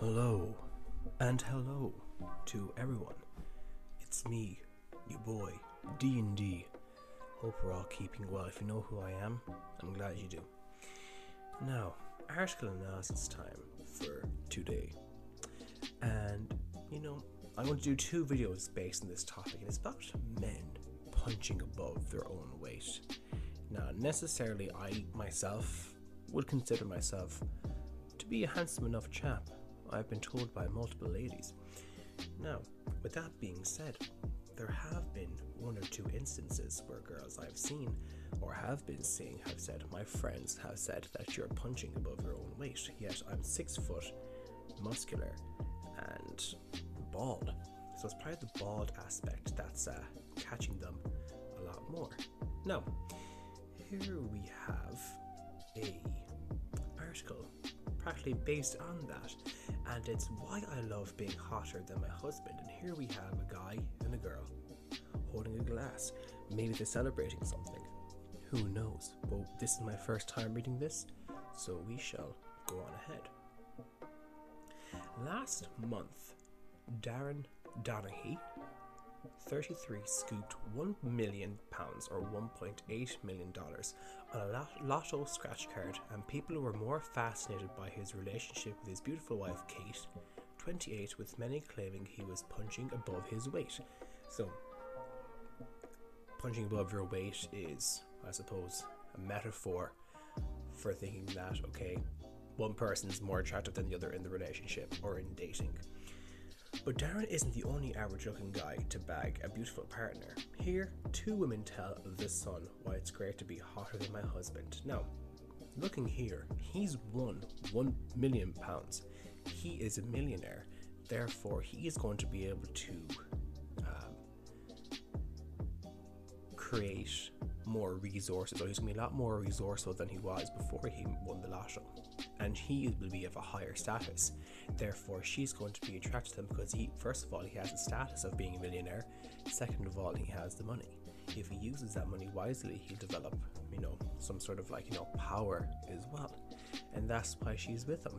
Hello, and hello to everyone. It's me, your boy, D&D. Hope we're all keeping well. If you know who I am, I'm glad you do. Now, article analysis time for today. And, you know, I'm going to do two videos based on this topic, and it's about men punching above their own weight. Now, necessarily, I myself would consider myself to be a handsome enough chap. I've been told by multiple ladies. Now, with that being said, there have been one or two instances where girls I've seen or have been seeing have said, My friends have said that you're punching above your own weight, yet I'm six foot, muscular, and bald. So it's probably the bald aspect that's uh, catching them a lot more. Now, here we have a article practically based on that, and it's why I love being hotter than my husband. And here we have a guy and a girl holding a glass. Maybe they're celebrating something. Who knows? Well, this is my first time reading this, so we shall go on ahead. Last month, Darren Donaghy 33 scooped 1 million pounds or 1.8 million dollars on a lotto scratch card and people were more fascinated by his relationship with his beautiful wife Kate 28 with many claiming he was punching above his weight. So punching above your weight is I suppose a metaphor for thinking that okay one person is more attractive than the other in the relationship or in dating but Darren isn't the only average looking guy to bag a beautiful partner. Here, two women tell The Sun why it's great to be hotter than my husband. Now, looking here, he's won one million pounds. He is a millionaire, therefore, he is going to be able to um, create more resources, or he's going to be a lot more resourceful than he was before he won the lotto. And he will be of a higher status. Therefore, she's going to be attracted to him because he, first of all, he has the status of being a millionaire. Second of all, he has the money. If he uses that money wisely, he'll develop, you know, some sort of like, you know, power as well. And that's why she's with him.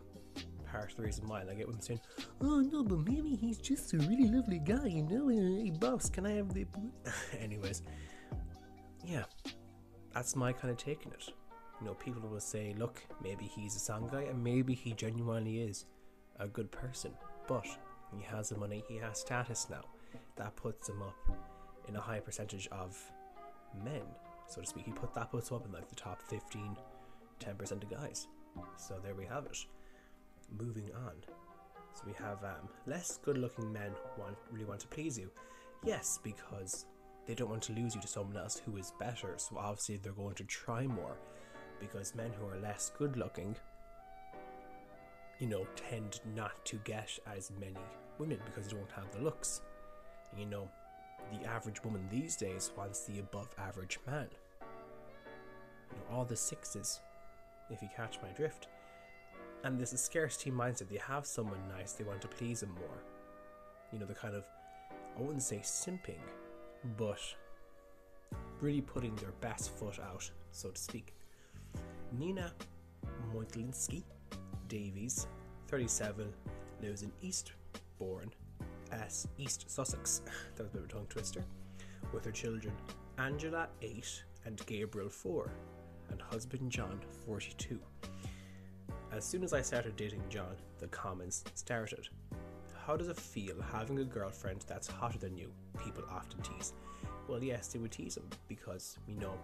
Part of the reason why. I get women saying, oh no, but maybe he's just a really lovely guy, you know? Hey, boss, can I have the. Anyways, yeah, that's my kind of take on it. You know, people will say, look, maybe he's a song guy, and maybe he genuinely is a good person, but he has the money, he has status now. That puts him up in a high percentage of men, so to speak. He put that puts him up in like the top 15, 10% of guys. So there we have it. Moving on. So we have um, less good-looking men want really want to please you. Yes, because they don't want to lose you to someone else who is better. So obviously they're going to try more. Because men who are less good-looking you know, tend not to get as many women because they don't have the looks. You know, the average woman these days wants the above average man. You know, all the sixes, if you catch my drift. And there's a scarcity mindset. They have someone nice, they want to please them more. You know, the kind of, I wouldn't say simping, but really putting their best foot out, so to speak. Nina Moitlinski Davies, 37, lives in Eastbourne, as East Sussex. that was a bit of a tongue twister. With her children Angela, 8, and Gabriel, 4, and husband John, 42. As soon as I started dating John, the comments started. How does it feel having a girlfriend that's hotter than you? People often tease. Well, yes, they would tease him because, you know,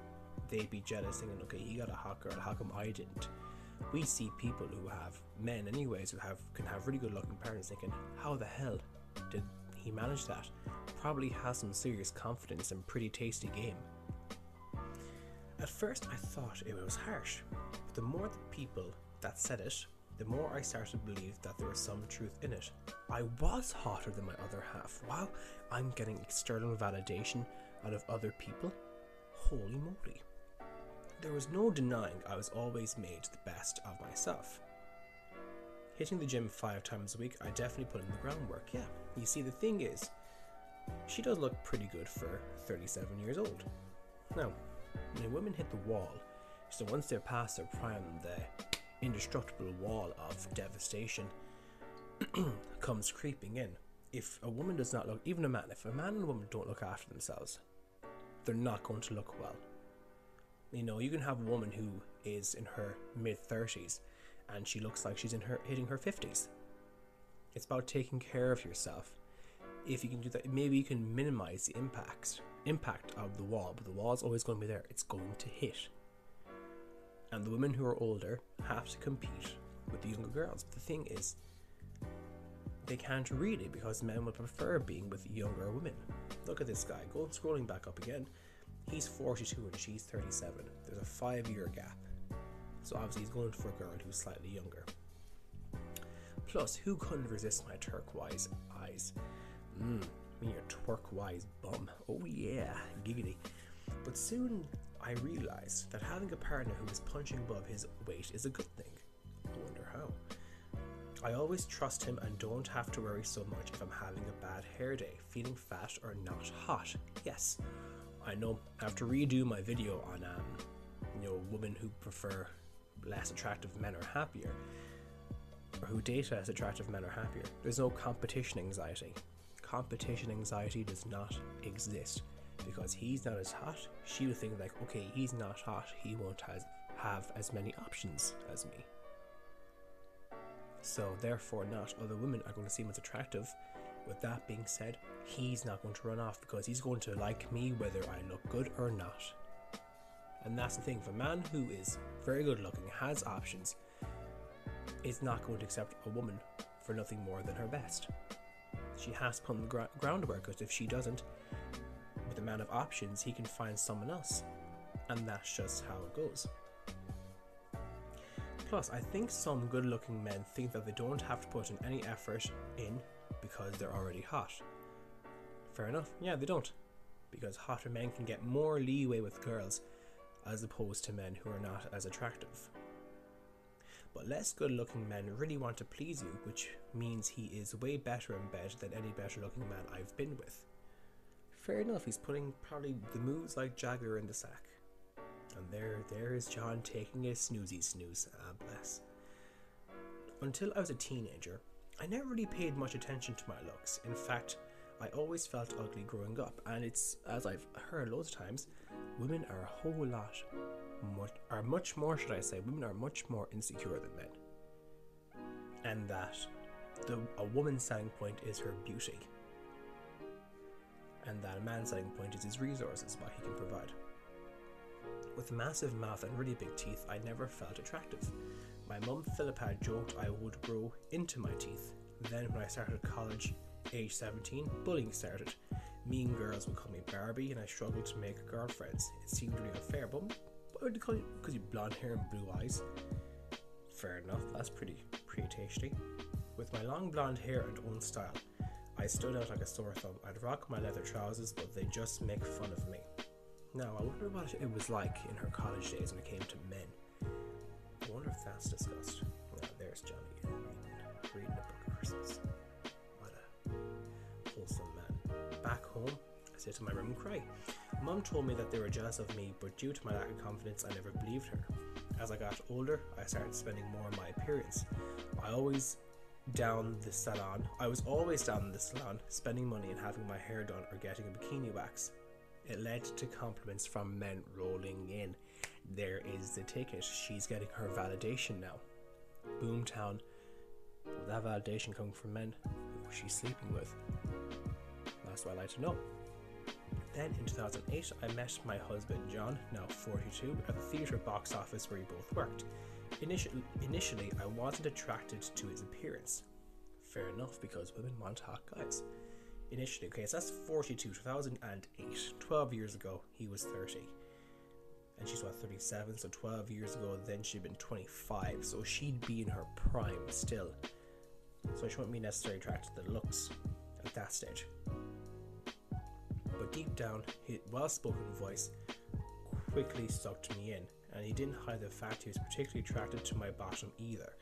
they'd be jealous thinking, okay, he got a hot girl, how come I didn't? we see people who have men anyways who have can have really good looking parents, thinking how the hell did he manage that probably has some serious confidence and pretty tasty game at first i thought it was harsh but the more the people that said it the more i started to believe that there was some truth in it i was hotter than my other half wow i'm getting external validation out of other people holy moly there was no denying I was always made the best of myself. Hitting the gym five times a week, I definitely put in the groundwork, yeah. You see, the thing is, she does look pretty good for 37 years old. Now, when women hit the wall, so once they're past their prime, the indestructible wall of devastation, comes creeping in. If a woman does not look, even a man, if a man and a woman don't look after themselves, they're not going to look well. You know, you can have a woman who is in her mid 30s and she looks like she's in her hitting her 50s. It's about taking care of yourself. If you can do that, maybe you can minimize the impacts impact of the wall, but the wall is always going to be there. It's going to hit. And the women who are older have to compete with the younger girls. But the thing is, they can't really because men would prefer being with younger women. Look at this guy. Go scrolling back up again. He's 42 and she's 37. There's a five year gap. So obviously he's going for a girl who's slightly younger. Plus, who couldn't resist my turquoise eyes? Mmm, me your turquoise bum. Oh yeah, giggity. But soon I realized that having a partner who is punching above his weight is a good thing. I wonder how. I always trust him and don't have to worry so much if I'm having a bad hair day, feeling fat or not hot. Yes, I know I have to redo my video on um, you know, women who prefer less attractive men are happier, or who date less attractive men are happier. There's no competition anxiety. Competition anxiety does not exist because he's not as hot. She would think like, okay, he's not hot. He won't has, have as many options as me. So therefore, not other women are going to see him as attractive. With that being said, he's not going to run off because he's going to like me whether I look good or not. And that's the thing. If a man who is very good looking, has options, is not going to accept a woman for nothing more than her best. She has to put in the gra- groundwork because if she doesn't, with a man of options, he can find someone else. And that's just how it goes. Plus, I think some good looking men think that they don't have to put in any effort in because they're already hot. Fair enough, yeah, they don't. Because hotter men can get more leeway with girls as opposed to men who are not as attractive. But less good looking men really want to please you, which means he is way better in bed than any better looking man I've been with. Fair enough, he's putting probably the moves like Jagger in the sack. And there, there is John taking a snoozy snooze. Ah, bless. Until I was a teenager, I never really paid much attention to my looks. In fact, I always felt ugly growing up, and it's as I've heard loads of times, women are a whole lot much are much more should I say, women are much more insecure than men. And that the a woman's selling point is her beauty. And that a man's selling point is his resources, what he can provide. With massive mouth and really big teeth, I never felt attractive. My mum Philippa joked I would grow into my teeth. Then when I started college, age 17, bullying started. Mean girls would call me Barbie, and I struggled to make girlfriends. It seemed really unfair, but why would they call you? Because you blonde hair and blue eyes. Fair enough, that's pretty pretty tasty. With my long blonde hair and own style, I stood out like a sore thumb. I'd rock my leather trousers, but they just make fun of me. Now, I wonder what it was like in her college days when it came to men. I wonder if that's discussed. Now, there's Johnny reading, reading a book of Christmas. What a wholesome man. Back home, I sit in my room and cry. Mum told me that they were jealous of me, but due to my lack of confidence, I never believed her. As I got older, I started spending more on my appearance. I always down the salon. I was always down in the salon, spending money and having my hair done or getting a bikini wax. It led to compliments from men rolling in. There is the ticket. She's getting her validation now. Boomtown. Will that validation coming from men who she's sleeping with? That's what I like to know. Then in 2008, I met my husband John, now 42, at the theatre box office where we both worked. Initially, I wasn't attracted to his appearance. Fair enough, because women want hot guys. Initially, okay, so that's 42, 2008. 12 years ago, he was 30. And she's what, 37, so 12 years ago, then she'd been 25, so she'd be in her prime still. So she wouldn't be necessarily attracted to the looks at that stage but deep down, his well spoken voice quickly sucked me in, and he didn't hide the fact he was particularly attracted to my bottom either.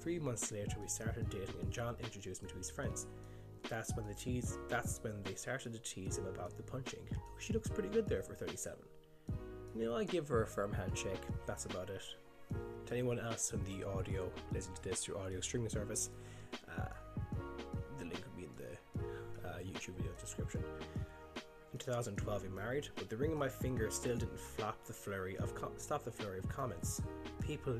Three months later, we started dating, and John introduced me to his friends. That's when the tease. That's when they started to tease him about the punching. She looks pretty good there for 37. You know, I give her a firm handshake. That's about it. To anyone else in the audio listening to this through audio streaming service, uh, the link will be in the uh, YouTube video description. In 2012, he married, but the ring on my finger still didn't flop the flurry of stop the flurry of comments. People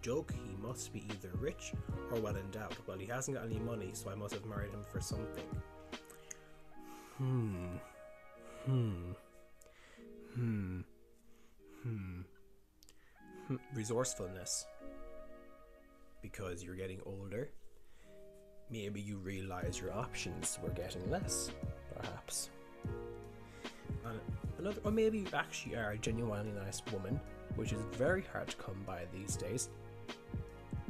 joke he must be either rich or well endowed. Well, he hasn't got any money, so I must have married him for something. Hmm. Hmm. Hmm. Hmm. hmm. Resourcefulness. Because you're getting older. Maybe you realize your options were getting less, perhaps. And another, or maybe you actually are a genuinely nice woman, which is very hard to come by these days,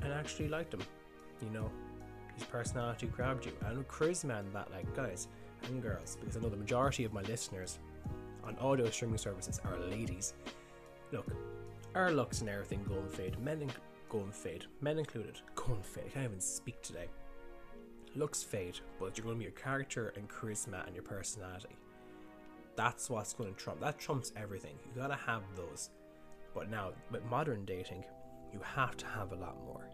and actually liked him. You know, his personality grabbed you, and charisma and that, like, guys and girls, because I know the majority of my listeners on audio streaming services are ladies. Look, our looks and everything go and fade, men go and fade, men included, go and fade. I can't even speak today. Looks fade, but you're going to be your character and charisma and your personality. That's what's going to trump. That trumps everything. You gotta have those. But now, with modern dating, you have to have a lot more.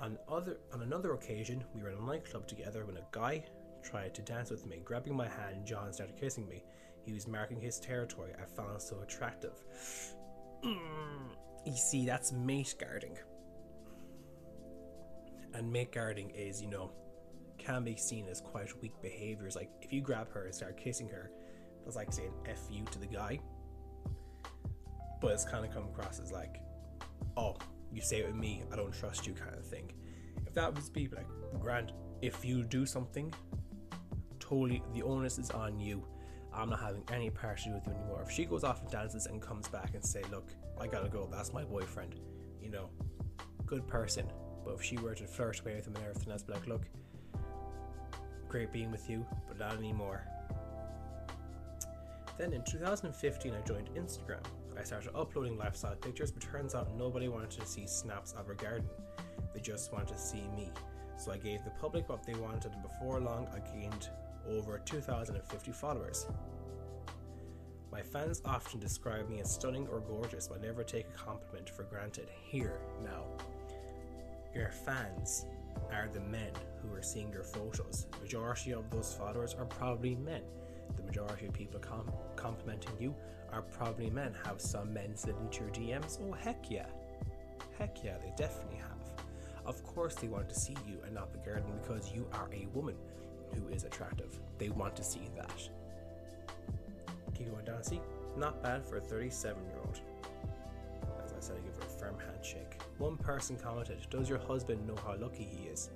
On other on another occasion, we were in a nightclub together when a guy tried to dance with me, grabbing my hand. John started kissing me. He was marking his territory. I found so attractive. you see, that's mate guarding. And mate guarding is, you know, can be seen as quite weak behaviors. Like if you grab her and start kissing her, that's like saying "f you" to the guy. But it's kind of come across as like, "Oh, you say it with me, I don't trust you," kind of thing. If that was be like, Grant, if you do something, totally the onus is on you. I'm not having any part to do with you anymore. If she goes off and dances and comes back and say, "Look, I gotta go," that's my boyfriend. You know, good person. But if she were to flirt away with him and everything else, be like, "Look, great being with you, but not anymore." Then in 2015, I joined Instagram. I started uploading lifestyle pictures, but turns out nobody wanted to see snaps of our garden. They just wanted to see me. So I gave the public what they wanted, and before long, I gained over 2,050 followers. My fans often describe me as stunning or gorgeous, but never take a compliment for granted. Here, now. Your fans are the men who are seeing your photos. Majority of those followers are probably men. The majority of people com- complimenting you are probably men. Have some men slid into your DMs? Oh, heck yeah. Heck yeah, they definitely have. Of course, they want to see you and not the garden because you are a woman who is attractive. They want to see that. Keep going down. See, not bad for a 37 year old. As I said, I give her a firm handshake. One person commented, Does your husband know how lucky he is?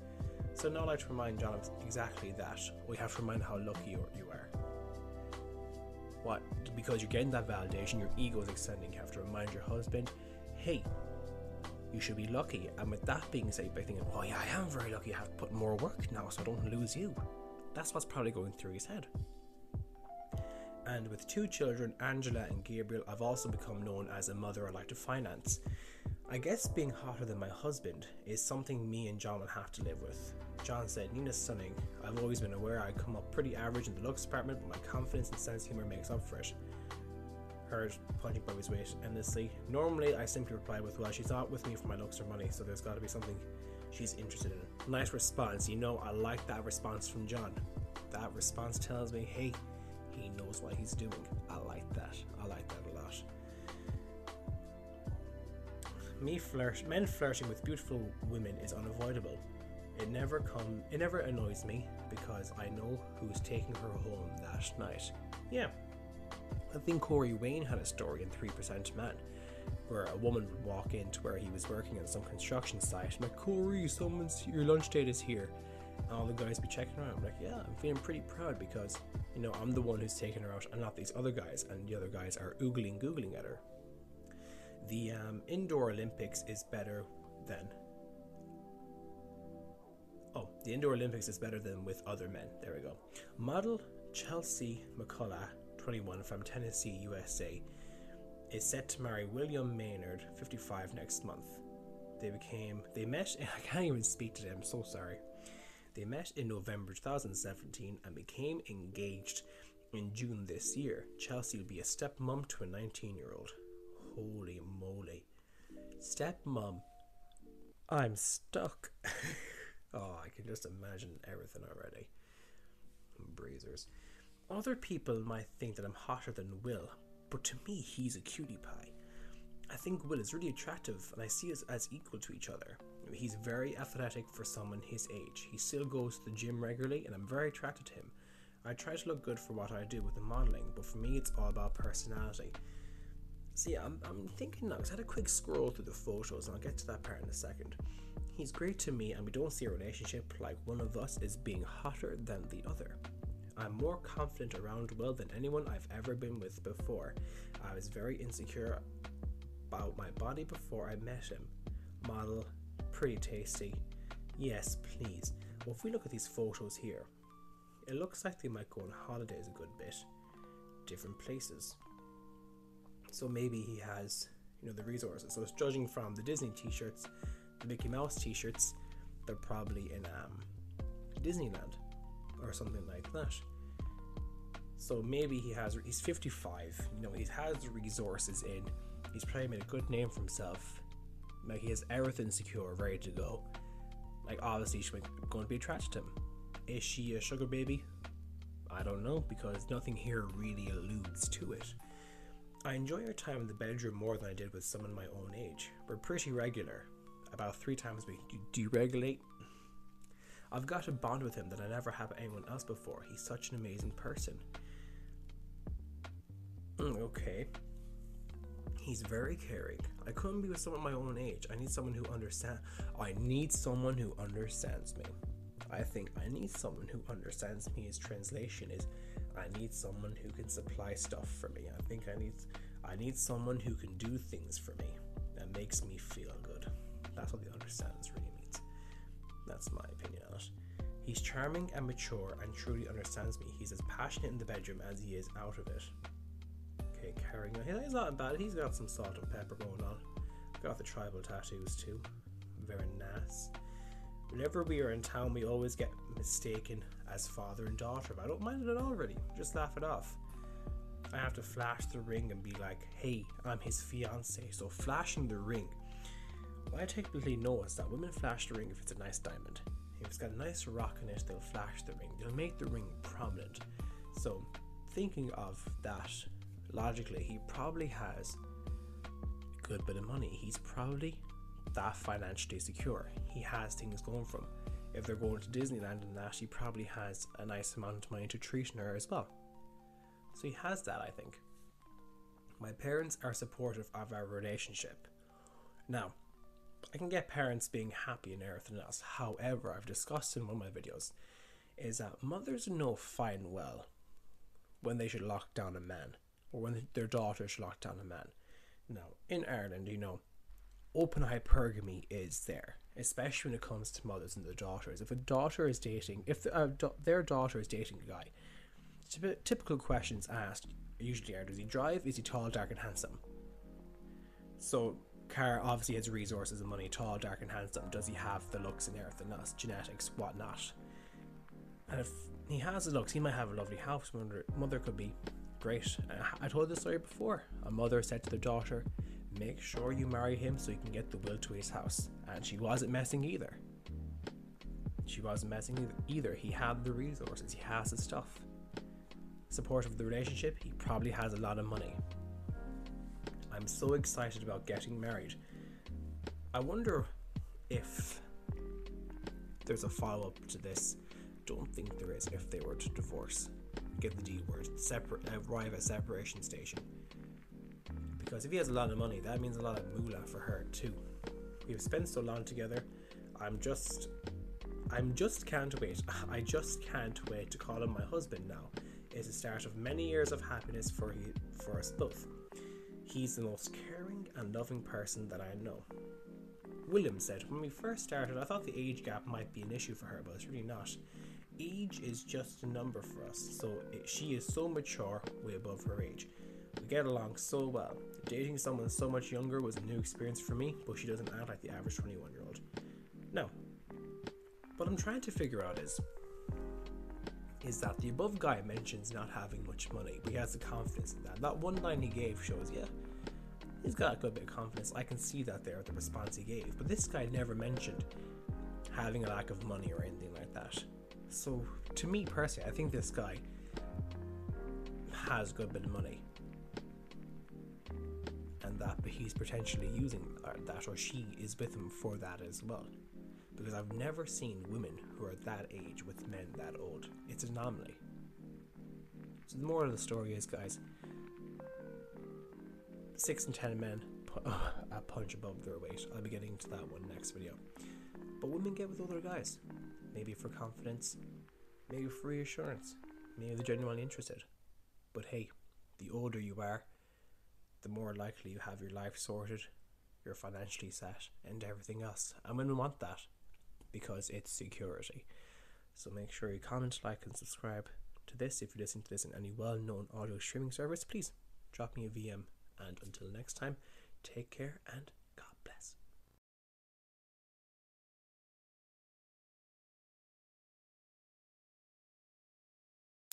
So now I'd like to remind John of exactly that. We have to remind how lucky you are. What? Because you're getting that validation, your ego is extending. You have to remind your husband, hey, you should be lucky. And with that being said, by thinking, oh yeah, I am very lucky, I have to put more work now so I don't lose you. That's what's probably going through his head. And with two children, Angela and Gabriel, I've also become known as a mother I like to finance. I guess being hotter than my husband is something me and John will have to live with. John said, Nina's stunning. I've always been aware I come up pretty average in the looks department, but my confidence and sense of humor makes up for it. Heard punching above his weight endlessly. Normally, I simply reply with, Well, she's not with me for my looks or money, so there's got to be something she's interested in. Nice response. You know, I like that response from John. That response tells me, hey, he knows what he's doing. I like that. I like that a lot. Me flirt, men flirting with beautiful women is unavoidable. It never come, it never annoys me because I know who's taking her home that night. Yeah, I think Corey Wayne had a story in Three Percent Man, where a woman would walk into where he was working on some construction site and like, Corey, someone's your lunch date is here. And all the guys be checking around. I'm like, yeah, I'm feeling pretty proud because you know I'm the one who's taking her out and not these other guys, and the other guys are oogling googling at her. The um, indoor Olympics is better than. The indoor Olympics is better than with other men. There we go. Model Chelsea McCullough 21 from Tennessee, USA, is set to marry William Maynard, 55, next month. They became, they met, I can't even speak today, I'm so sorry. They met in November 2017 and became engaged in June this year. Chelsea will be a stepmom to a 19 year old. Holy moly. Stepmom. I'm stuck. oh, I can just imagine everything already. Breezers. Other people might think that I'm hotter than Will, but to me, he's a cutie pie. I think Will is really attractive, and I see us as equal to each other. He's very athletic for someone his age. He still goes to the gym regularly, and I'm very attracted to him. I try to look good for what I do with the modeling, but for me, it's all about personality. So yeah, I'm, I'm thinking now, 'cause I had a quick scroll through the photos, and I'll get to that part in a second. He's great to me, and we don't see a relationship like one of us is being hotter than the other. I'm more confident around Will than anyone I've ever been with before. I was very insecure about my body before I met him. Model, pretty tasty. Yes, please. Well, if we look at these photos here, it looks like they might go on holidays a good bit, different places. So maybe he has, you know, the resources. So it's judging from the Disney T-shirts, the Mickey Mouse T-shirts, they're probably in um, Disneyland or something like that. So maybe he has. He's 55. You know, he has the resources in. He's probably made a good name for himself. Like he has everything secure, ready to go. Like obviously she's going to be attracted to him. Is she a sugar baby? I don't know because nothing here really alludes to it. I enjoy our time in the bedroom more than I did with someone my own age. We're pretty regular, about three times a week. You deregulate. I've got a bond with him that I never have anyone else before. He's such an amazing person. Mm, okay. He's very caring. I couldn't be with someone my own age. I need someone who understands. I need someone who understands me. I think I need someone who understands me. His translation is, I need someone who can supply stuff for me. I think I need, I need someone who can do things for me that makes me feel good. That's what the understands really means. That's my opinion on it. He's charming and mature and truly understands me. He's as passionate in the bedroom as he is out of it. Okay, carrying on. He's not bad. He's got some salt and pepper going on. Got the tribal tattoos too. Very nice. Whenever we are in town, we always get mistaken as father and daughter. But I don't mind it at all, really. Just laugh it off. I have to flash the ring and be like, hey, I'm his fiance. So flashing the ring. Well, I typically notice that women flash the ring if it's a nice diamond. If it's got a nice rock in it, they'll flash the ring. They'll make the ring prominent. So, thinking of that logically, he probably has a good bit of money. He's probably that financially secure. He has things going for him. If they're going to Disneyland and that, he probably has a nice amount of money to treat her as well. So he has that, I think. My parents are supportive of our relationship. Now, I can get parents being happy and everything else. However, I've discussed in one of my videos is that mothers know fine well when they should lock down a man or when their daughter should lock down a man. Now, in Ireland, you know, open hypergamy is there, especially when it comes to mothers and their daughters. If a daughter is dating, if the, uh, da- their daughter is dating a guy, typ- typical questions asked usually are: Does he drive? Is he tall, dark, and handsome? So, Car obviously has resources and money, tall, dark, and handsome. Does he have the looks and everything else, genetics, whatnot? And if he has the looks, he might have a lovely house. Mother, mother could be great. Uh, I told this story before. A mother said to their daughter, make sure you marry him so you can get the will to his house. And she wasn't messing either. She wasn't messing either. He had the resources, he has the stuff. Support of the relationship, he probably has a lot of money. I'm so excited about getting married. I wonder if there's a follow up to this. Don't think there is if they were to divorce. Get the D word, separate, uh, arrive at separation station because if he has a lot of money, that means a lot of moolah for her too. We've spent so long together. I'm just, I'm just can't wait. I just can't wait to call him my husband now. It's the start of many years of happiness for he, for us both. He's the most caring and loving person that I know. William said, When we first started, I thought the age gap might be an issue for her, but it's really not. Age is just a number for us, so it, she is so mature, way above her age. We get along so well. Dating someone so much younger was a new experience for me, but she doesn't act like the average 21 year old. No. What I'm trying to figure out is is that the above guy mentions not having much money, but he has the confidence in that. That one line he gave shows, yeah, he's got a good bit of confidence. I can see that there, the response he gave. But this guy never mentioned having a lack of money or anything like that. So, to me personally, I think this guy has a good bit of money. And that but he's potentially using that, or she is with him for that as well. Because I've never seen women who are that age with men that old. It's an anomaly. So, the moral of the story is, guys, six and ten men a uh, uh, punch above their weight. I'll be getting into that one next video. But women get with other guys, maybe for confidence, maybe for reassurance, maybe they're genuinely interested. But hey, the older you are, the more likely you have your life sorted, you're financially set, and everything else. And women want that because it's security. So make sure you comment, like, and subscribe to this. If you listen to this in any well known audio streaming service, please drop me a VM. And until next time, take care and God bless.